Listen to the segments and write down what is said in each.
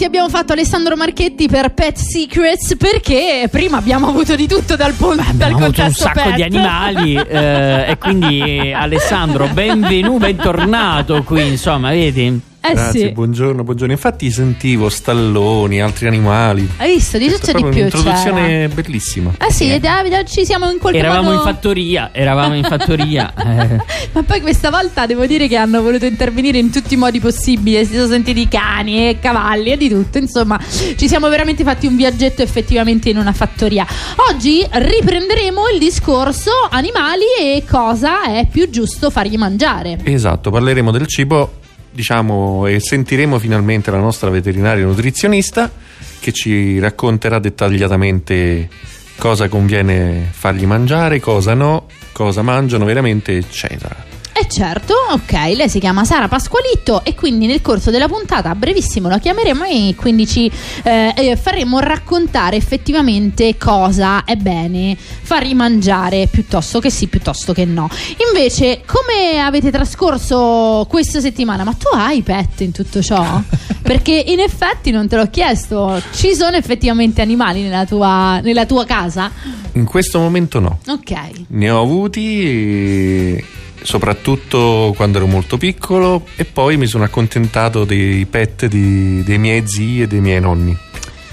ti abbiamo fatto Alessandro Marchetti per Pet Secrets perché prima abbiamo avuto di tutto dal, pon- Beh, dal abbiamo avuto un sacco pet. di animali eh, e quindi Alessandro benvenuto, bentornato qui insomma vedi Eh Grazie, sì, buongiorno, buongiorno. Infatti sentivo stalloni, altri animali. hai visto di tutto è e di più un'introduzione bellissima. c'era. Eh sì, eh, ci siamo in qualche eravamo modo in fattoria eravamo in fattoria eh. Ma poi questa volta devo dire che hanno voluto intervenire in tutti i modi possibili. Si sono sentiti cani e cavalli e di tutto. Insomma, ci siamo veramente fatti un viaggetto effettivamente in una fattoria. Oggi riprenderemo il discorso animali e cosa è più giusto fargli mangiare. Esatto, parleremo del cibo, diciamo, e sentiremo finalmente la nostra veterinaria nutrizionista che ci racconterà dettagliatamente cosa conviene fargli mangiare, cosa no, cosa mangiano veramente, eccetera. E certo, ok, lei si chiama Sara Pasqualitto e quindi nel corso della puntata a brevissimo la chiameremo e quindi ci eh, eh, faremo raccontare effettivamente cosa è bene fargli mangiare piuttosto che sì, piuttosto che no. Invece, come avete trascorso questa settimana? Ma tu hai pet in tutto ciò? Perché in effetti non te l'ho chiesto, ci sono effettivamente animali nella tua, nella tua casa? In questo momento no. Ok. Ne ho avuti, eh, soprattutto quando ero molto piccolo, e poi mi sono accontentato dei pet di- dei miei zii e dei miei nonni.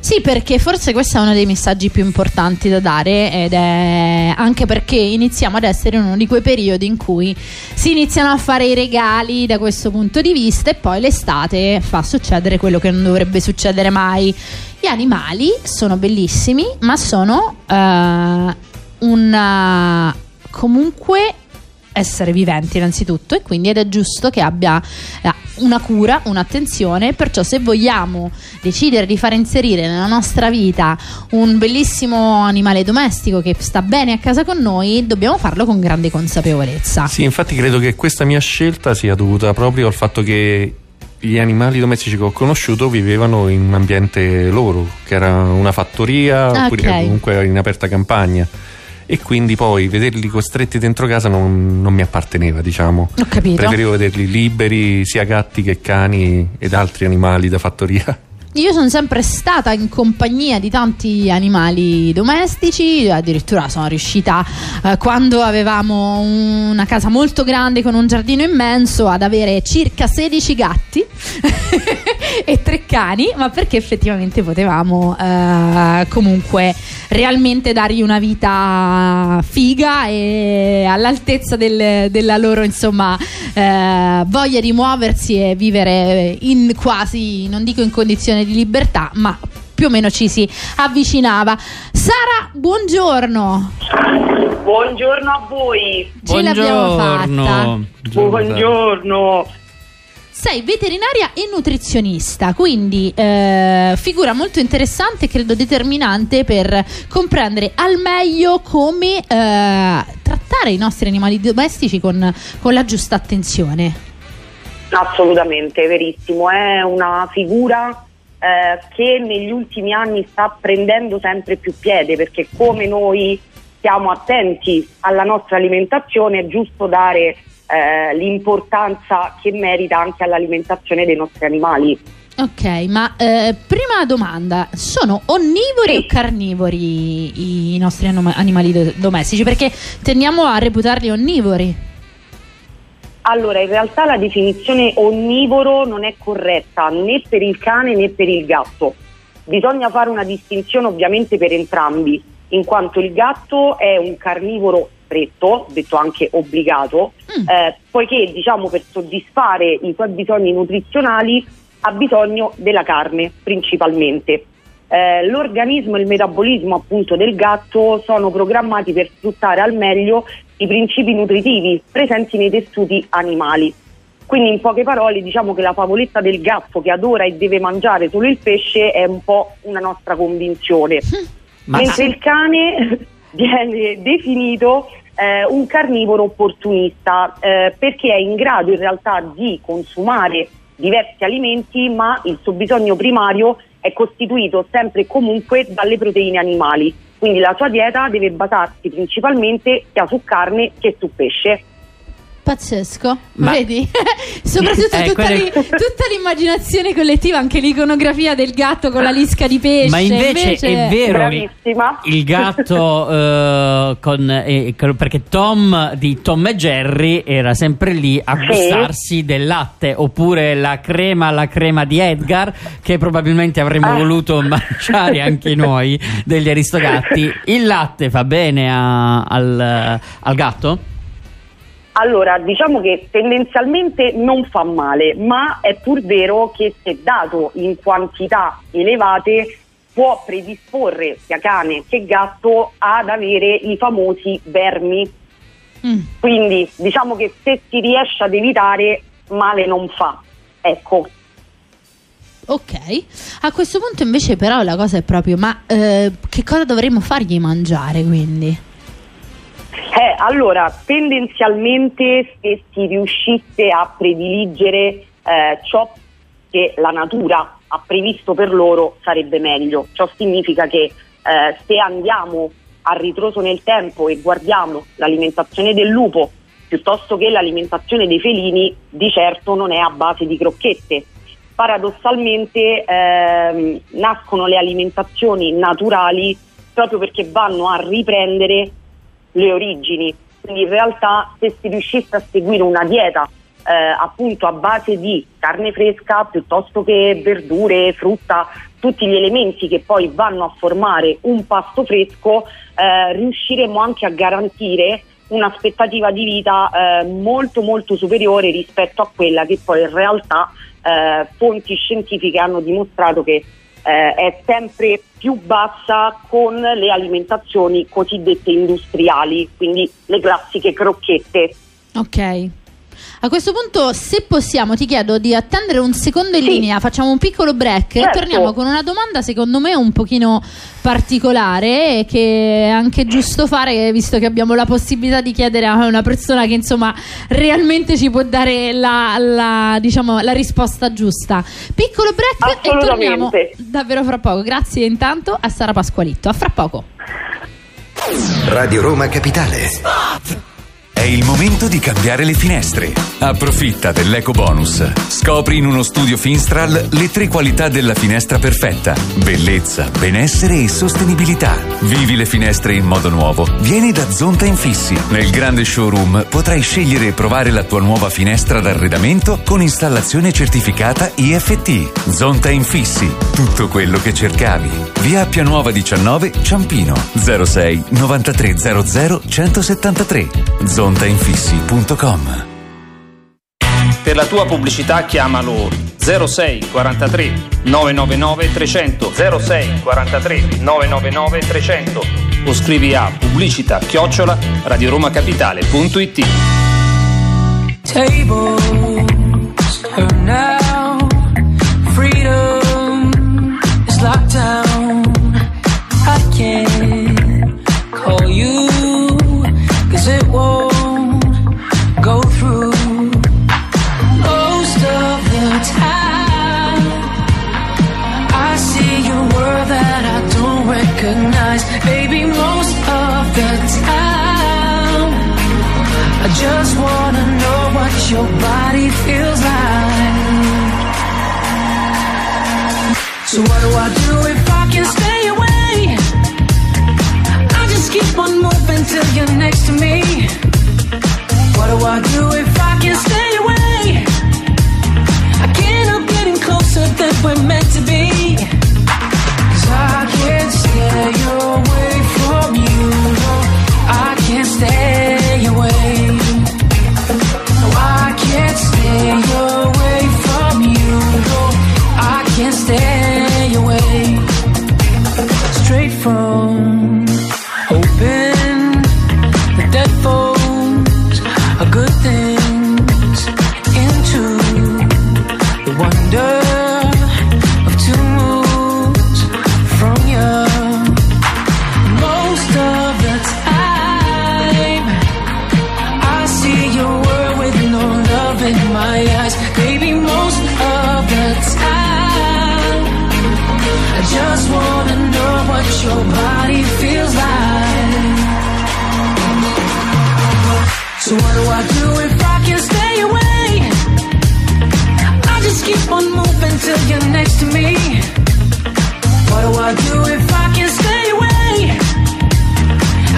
Sì, perché forse questo è uno dei messaggi più importanti da dare ed è anche perché iniziamo ad essere in uno di quei periodi in cui si iniziano a fare i regali da questo punto di vista e poi l'estate fa succedere quello che non dovrebbe succedere mai. Gli animali sono bellissimi, ma sono eh, un comunque essere viventi innanzitutto e quindi ed è giusto che abbia eh, una cura, un'attenzione, perciò se vogliamo decidere di far inserire nella nostra vita un bellissimo animale domestico che sta bene a casa con noi, dobbiamo farlo con grande consapevolezza. Sì, infatti credo che questa mia scelta sia dovuta proprio al fatto che gli animali domestici che ho conosciuto vivevano in un ambiente loro, che era una fattoria Ah, oppure ok. comunque in aperta campagna. E quindi poi vederli costretti dentro casa non, non mi apparteneva, diciamo. Ho capito. Preferivo vederli liberi, sia gatti che cani ed altri animali da fattoria. Io sono sempre stata in compagnia di tanti animali domestici, addirittura sono riuscita eh, quando avevamo una casa molto grande con un giardino immenso ad avere circa 16 gatti e tre cani, ma perché effettivamente potevamo eh, comunque realmente dargli una vita figa e all'altezza del- della loro insomma eh, voglia di muoversi e vivere in quasi, non dico in condizione di libertà, ma più o meno ci si avvicinava. Sara, buongiorno. Buongiorno a voi. Ce l'abbiamo fatta. Buongiorno. Sei veterinaria e nutrizionista, quindi eh, figura molto interessante e credo determinante per comprendere al meglio come eh, trattare i nostri animali domestici con, con la giusta attenzione. Assolutamente, verissimo. È una figura eh, che negli ultimi anni sta prendendo sempre più piede perché come noi siamo attenti alla nostra alimentazione è giusto dare eh, l'importanza che merita anche all'alimentazione dei nostri animali. Ok, ma eh, prima domanda, sono onnivori Sì. o carnivori i nostri anoma- animali do- domestici? Perché tendiamo a reputarli onnivori. Allora, in realtà la definizione onnivoro non è corretta né per il cane né per il gatto. Bisogna fare una distinzione ovviamente per entrambi, in quanto il gatto è un carnivoro stretto, detto anche obbligato, Mm. eh, poiché diciamo per soddisfare i suoi bisogni nutrizionali ha bisogno della carne principalmente. Eh, l'organismo e il metabolismo appunto del gatto sono programmati per sfruttare al meglio i principi nutritivi presenti nei tessuti animali. Quindi in poche parole diciamo che la favoletta del gatto che adora e deve mangiare solo il pesce è un po' una nostra convinzione. Ma Mentre il cane viene definito eh, un carnivoro opportunista eh, perché è in grado in realtà di consumare diversi alimenti, ma il suo bisogno primario è costituito sempre e comunque dalle proteine animali. Quindi la sua dieta deve basarsi principalmente sia su carne che su pesce. Pazzesco, Ma- vedi? Soprattutto Eh, tutta, quelle- lì- tutta l'immaginazione collettiva, anche l'iconografia del gatto con la lisca di pesce. Ma invece, è vero il, Bravissima. il gatto eh, con, eh, perché Tom di Tom e Jerry era sempre lì a Sì. gustarsi del latte oppure la crema la crema di Edgar che probabilmente avremmo Ah. voluto mangiare anche noi degli aristogatti. Il latte fa bene a- al, al gatto? Allora, diciamo che tendenzialmente non fa male, ma è pur vero che se dato in quantità elevate può predisporre sia cane che gatto ad avere i famosi vermi. Mm. Quindi diciamo che se si riesce ad evitare, male non fa. Ecco. Ok, a questo punto invece però la cosa è proprio, ma eh, che cosa dovremmo fargli mangiare quindi? Eh, allora, tendenzialmente se si riuscisse a prediligere eh, ciò che la natura ha previsto per loro sarebbe meglio. Ciò significa che eh, se andiamo a ritroso nel tempo e guardiamo l'alimentazione del lupo piuttosto che l'alimentazione dei felini, di certo non è a base di crocchette. Paradossalmente ehm, nascono le alimentazioni naturali proprio perché vanno a riprendere le origini. Quindi in realtà se si riuscisse a seguire una dieta eh, appunto a base di carne fresca piuttosto che verdure, frutta, tutti gli elementi che poi vanno a formare un pasto fresco, eh, riusciremo anche a garantire un'aspettativa di vita eh, molto molto superiore rispetto a quella che poi in realtà eh, fonti scientifiche hanno dimostrato che eh, è sempre più bassa con le alimentazioni cosiddette industriali, quindi le classiche crocchette. Ok. A questo punto, se possiamo, ti chiedo di attendere un secondo in Sì. linea, facciamo un piccolo break e Certo. torniamo con una domanda secondo me un pochino particolare e che è anche giusto fare visto che abbiamo la possibilità di chiedere a una persona che insomma realmente ci può dare la, la, diciamo, la risposta giusta. Piccolo break e torniamo davvero fra poco. Grazie intanto a Sara Pasqualitto. A fra poco. Radio Roma Capitale. È il momento di cambiare le finestre. Approfitta dell'eco bonus. Scopri in uno studio Finstral le tre qualità della finestra perfetta: bellezza, benessere e sostenibilità. Vivi le finestre in modo nuovo. Vieni da Zonta Infissi. Nel grande showroom potrai scegliere e provare la tua nuova finestra d'arredamento con installazione certificata IFT. Zonta Infissi. Tutto quello che cercavi. Via Appia Nuova 19 Ciampino 06 9300 173 zontainfissi.com Per la tua pubblicità chiamalo 06 43 999 300 06 43 999 300 o scrivi a pubblicità chiocciola radioromacapitale.it Tables turn now. Freedom is locked down. Baby, most of the time. I just wanna know what your body feels like. So what do I do if I can stay away? I just keep on moving till you're next to me. What do I do if I can stay away? I can't help getting closer than we're meant to be. Can't stay away. No, I can't stay So what do I do if I can't stay away? I just keep on moving till you're next to me. What do I do if I can't stay away?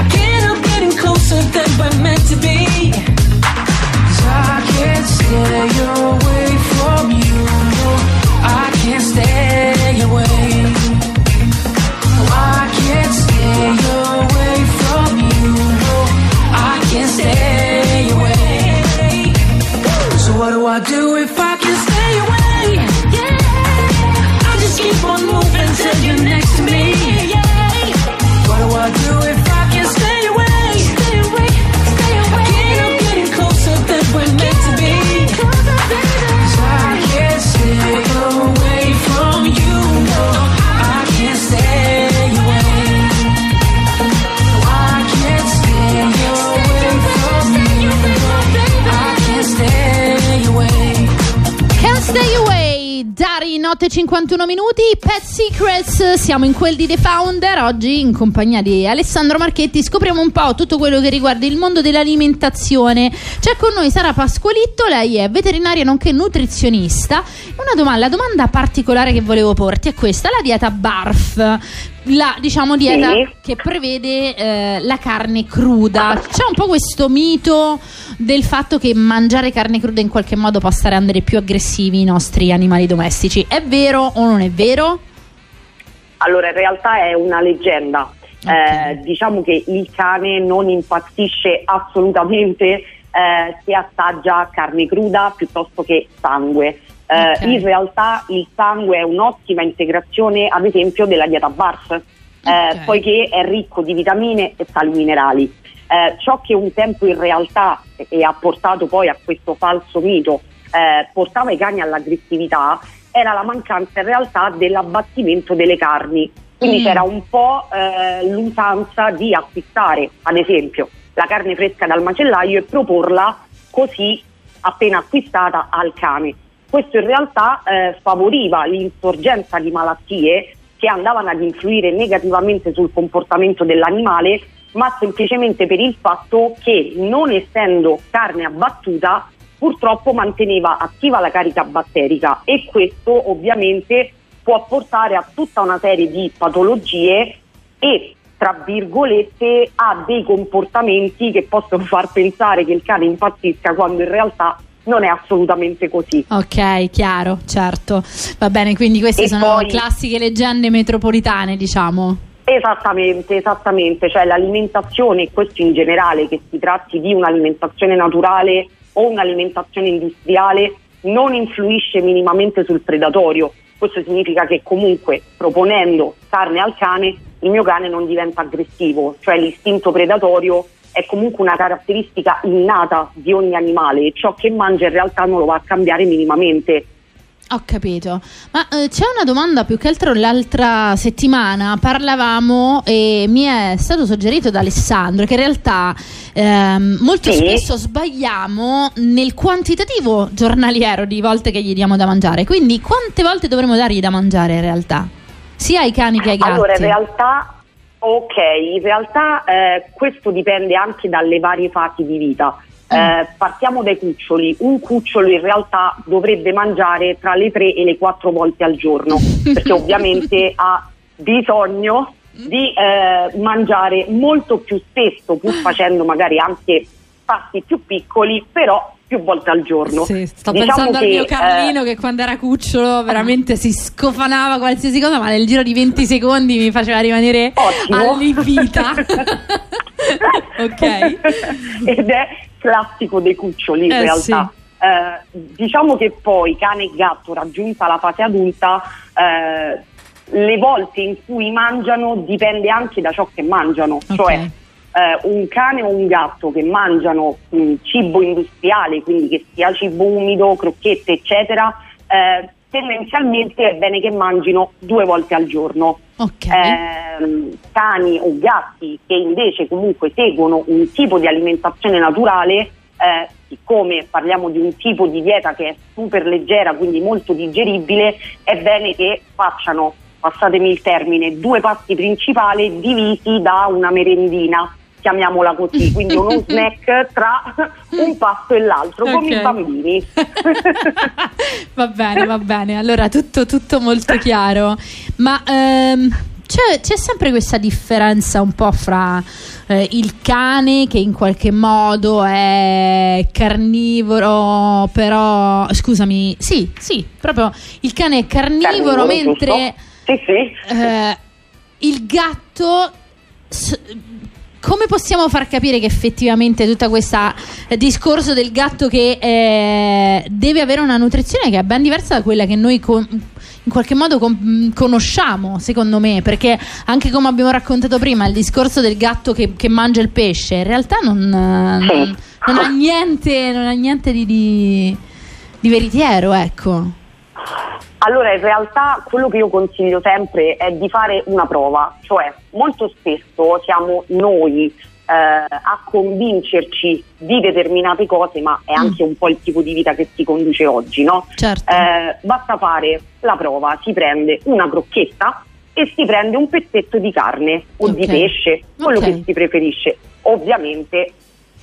I can't help getting closer than we're meant to be. 'Cause I can't stay away from you. No, I can't stay 51 minuti, Pet Secrets, siamo in quel di The Founder, oggi in compagnia di Alessandro Marchetti scopriamo un po' tutto quello che riguarda il mondo dell'alimentazione. C'è con noi Sara Pascolitto, lei è veterinaria nonché nutrizionista. Una domanda, la domanda particolare che volevo porti è questa, la dieta BARF. La diciamo dieta Sì. che prevede eh, la carne cruda. C'è un po' questo mito del fatto che mangiare carne cruda in qualche modo possa rendere più aggressivi i nostri animali domestici. È vero o non è vero? Allora, in realtà è una leggenda. Ok. Eh, diciamo che il cane non impazzisce assolutamente eh, se assaggia carne cruda piuttosto che sangue. Eh, Ok. In realtà il sangue è un'ottima integrazione, ad esempio, della dieta BARF, eh, poiché è ricco di vitamine e sali minerali. Eh, ciò che un tempo in realtà e ha portato poi a questo falso mito eh, portava i cani all'aggressività era la mancanza in realtà dell'abbattimento delle carni. Quindi Mm. c'era un po' eh, l'usanza di acquistare, ad esempio, la carne fresca dal macellaio e proporla così appena acquistata al cane. Questo in realtà eh, favoriva l'insorgenza di malattie che andavano ad influire negativamente sul comportamento dell'animale, ma semplicemente per il fatto che non essendo carne abbattuta purtroppo manteneva attiva la carica batterica. E questo ovviamente può portare a tutta una serie di patologie e tra virgolette a dei comportamenti che possono far pensare che il cane impazzisca quando in realtà non è assolutamente così. Ok, chiaro, certo. Va bene, quindi queste E sono poi- classiche leggende metropolitane, diciamo. Esattamente, esattamente, cioè l'alimentazione, questo in generale, che si tratti di un'alimentazione naturale o un'alimentazione industriale, non influisce minimamente sul predatorio. Questo significa che comunque proponendo carne al cane, il mio cane non diventa aggressivo, cioè l'istinto predatorio è comunque una caratteristica innata di ogni animale e ciò che mangia in realtà non lo va a cambiare minimamente. Ho capito, ma eh, c'è una domanda più che altro l'altra settimana parlavamo e mi è stato suggerito da Alessandro che in realtà ehm, molto Sì. spesso sbagliamo nel quantitativo giornaliero di volte che gli diamo da mangiare, quindi quante volte dovremmo dargli da mangiare in realtà? Sia ai cani che ai gatti. Allora, in realtà, ok, in realtà eh, questo dipende anche dalle varie fasi di vita. Eh, partiamo dai cuccioli. Un cucciolo in realtà dovrebbe mangiare tra le 3 e le 4 volte al giorno, perché ovviamente ha bisogno di eh, mangiare molto più spesso, pur facendo magari anche passi più piccoli, però più volte al giorno. Sì, sto Diciamo pensando al che, mio Carlino eh, che quando era cucciolo veramente si scofanava qualsiasi cosa, ma nel giro di 20 secondi mi faceva rimanere Ottimo. allibita. ok. Ed è classico dei cuccioli in Eh, realtà. Eh, diciamo che poi cane e gatto raggiunta la fase adulta, eh, le volte in cui mangiano dipende anche da ciò che mangiano, Ok. cioè eh, un cane o un gatto che mangiano mh, cibo industriale, quindi che sia cibo umido, crocchette, eccetera, eh, tendenzialmente è bene che mangino due volte al giorno. Ok. Ehm, cani o gatti che invece comunque seguono un tipo di alimentazione naturale, eh, siccome parliamo di un tipo di dieta che è super leggera, quindi molto digeribile, è bene che facciano, passatemi il termine, due pasti principali divisi da una merendina. Chiamiamola così, quindi uno snack tra un pasto e l'altro, come Ok. i bambini. va bene, va bene. Allora, tutto, tutto molto chiaro. Ma ehm, c'è, c'è sempre questa differenza un po' fra eh, il cane che in qualche modo è carnivoro, però scusami, sì, sì, proprio il cane è carnivoro, Carnivoro, mentre? Sì, sì. eh, il gatto. s- come possiamo far capire che effettivamente tutto questo discorso del gatto che eh, deve avere una nutrizione che è ben diversa da quella che noi con- in qualche modo com- conosciamo, secondo me, perché anche come abbiamo raccontato prima, il discorso del gatto che, che mangia il pesce, in realtà non, non- non ha niente, non ha niente di, di, di veritiero, ecco. Allora, in realtà quello che io consiglio sempre è di fare una prova, cioè molto spesso siamo noi eh, a convincerci di determinate cose, ma è anche un po' il tipo di vita che si conduce oggi, no? Certo. Eh, basta fare la prova, si prende una crocchetta e si prende un pezzetto di carne o di Ok. pesce, quello Ok. che si preferisce. Ovviamente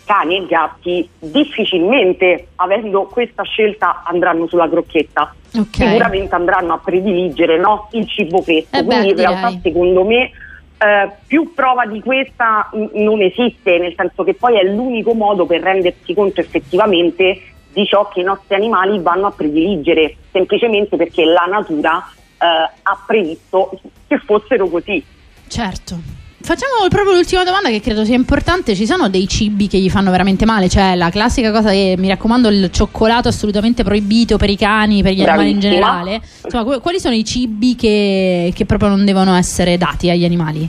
cani e gatti difficilmente avendo questa scelta andranno sulla crocchetta. Ok. Sicuramente andranno a prediligere no, il cibo fresco. Eh beh, Quindi in direi. realtà secondo me eh, più prova di questa mh, non esiste, nel senso che poi è l'unico modo per rendersi conto effettivamente di ciò che i nostri animali vanno a prediligere, semplicemente perché la natura eh, ha previsto che fossero così. Certo. Facciamo proprio l'ultima domanda che credo sia importante. Ci sono dei cibi che gli fanno veramente male? Cioè, la classica cosa che mi raccomando, il cioccolato assolutamente proibito per i cani, per gli animali in Bravissima. generale. Insomma, quali sono i cibi che, che proprio non devono essere dati agli animali?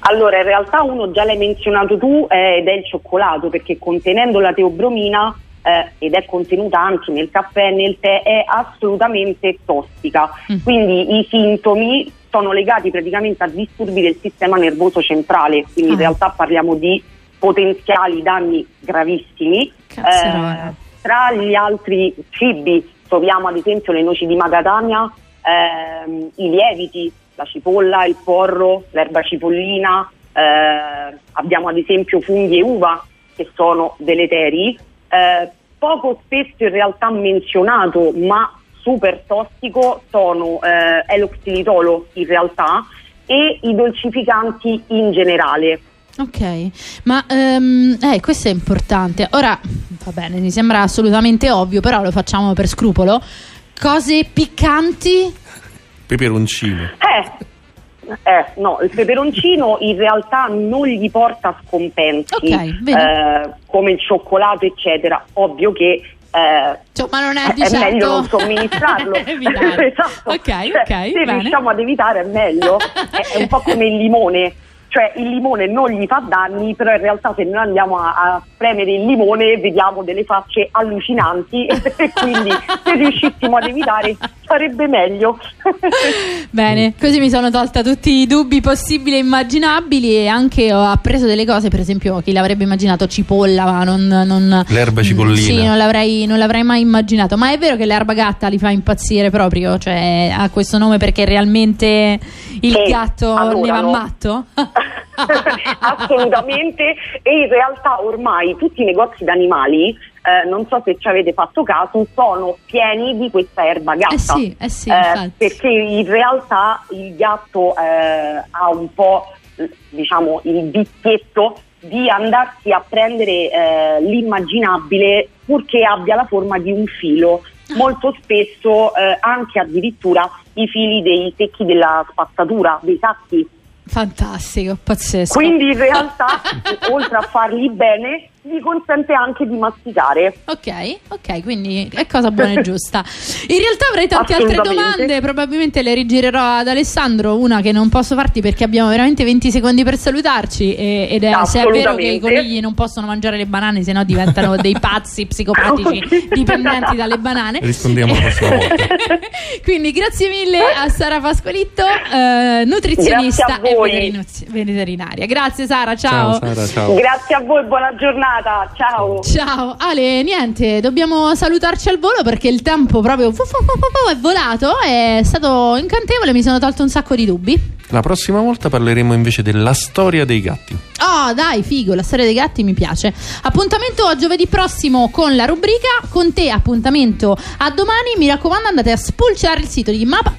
Allora, in realtà uno già l'hai menzionato tu eh, ed è il cioccolato, perché contenendo la teobromina eh, ed è contenuta anche nel caffè e nel tè, è assolutamente tossica. Mm. Quindi i sintomi sono legati praticamente a disturbi del sistema nervoso centrale, quindi in Ah. realtà parliamo di potenziali danni gravissimi. Eh, tra gli altri cibi troviamo ad esempio le noci di macadamia, ehm, i lieviti, la cipolla, il porro, l'erba cipollina, eh, abbiamo ad esempio funghi e uva che sono deleteri. Eh, poco spesso in realtà menzionato, ma super tossico, sono eh, è l'oxilitolo in realtà e i dolcificanti in generale. Ok, ma ehm, eh, questo è importante. Ora, va bene, mi sembra assolutamente ovvio, però lo facciamo per scrupolo. Cose piccanti? Peperoncino. Eh, eh, no, il peperoncino in realtà non gli porta scompensi Ok, vedi. eh, come il cioccolato, eccetera. Ovvio che eh, Cioè, ma non è di è meglio non somministrarlo. Esatto. Ok, Cioè, ok, Se bene. riusciamo ad evitare è meglio. è, è un po' come il limone. Cioè il limone non gli fa danni, però in realtà se noi andiamo a, a premere il limone vediamo delle facce allucinanti e quindi se riuscissimo ad evitare sarebbe meglio. Bene, così mi sono tolta tutti i dubbi possibili e immaginabili e anche ho appreso delle cose, per esempio chi l'avrebbe immaginato cipolla, ma non... non L'erba Mm, cipollina. Sì, non l'avrei, non l'avrei mai immaginato, ma è vero che l'erba gatta li fa impazzire proprio, cioè ha questo nome perché realmente il Sì, gatto ne va adorano. matto? Assolutamente e in realtà ormai tutti i negozi d'animali, eh, non so se ci avete fatto caso, sono pieni di questa erba gatta. Eh sì, eh sì, Eh, perché in realtà il gatto eh, ha un po' diciamo il vizietto di andarsi a prendere eh, l'immaginabile purché abbia la forma di un filo. Ah. Molto spesso eh, anche addirittura i fili dei secchi della spazzatura, dei sacchi. Fantastico, pazzesco. Quindi in realtà, oltre a farli bene, gli consente anche di masticare. Ok, ok, quindi è cosa buona e giusta. In realtà avrei tante altre domande, probabilmente le rigirerò ad Alessandro, una che non posso farti perché abbiamo veramente 20 secondi per salutarci e- ed è se è vero che i conigli non possono mangiare le banane, se no diventano dei pazzi psicopatici dipendenti dalle banane. Rispondiamo la prossima volta. Quindi grazie mille a Sara Pasqualitto, eh, nutrizionista e veterinaria. Grazie Sara, ciao. Ciao Sara, ciao. Grazie a voi, buona giornata. Ciao. Ciao Ale, niente, dobbiamo salutarci al volo perché il tempo proprio fu- fu- fu- fu- fu- è volato, è stato incantevole, mi sono tolto un sacco di dubbi. La prossima volta parleremo invece della storia dei gatti. Oh, dai, figo, la storia dei gatti mi piace. Appuntamento a giovedì prossimo con la rubrica. Con te, appuntamento a domani. Mi raccomando, andate a spulciare il sito di Mapa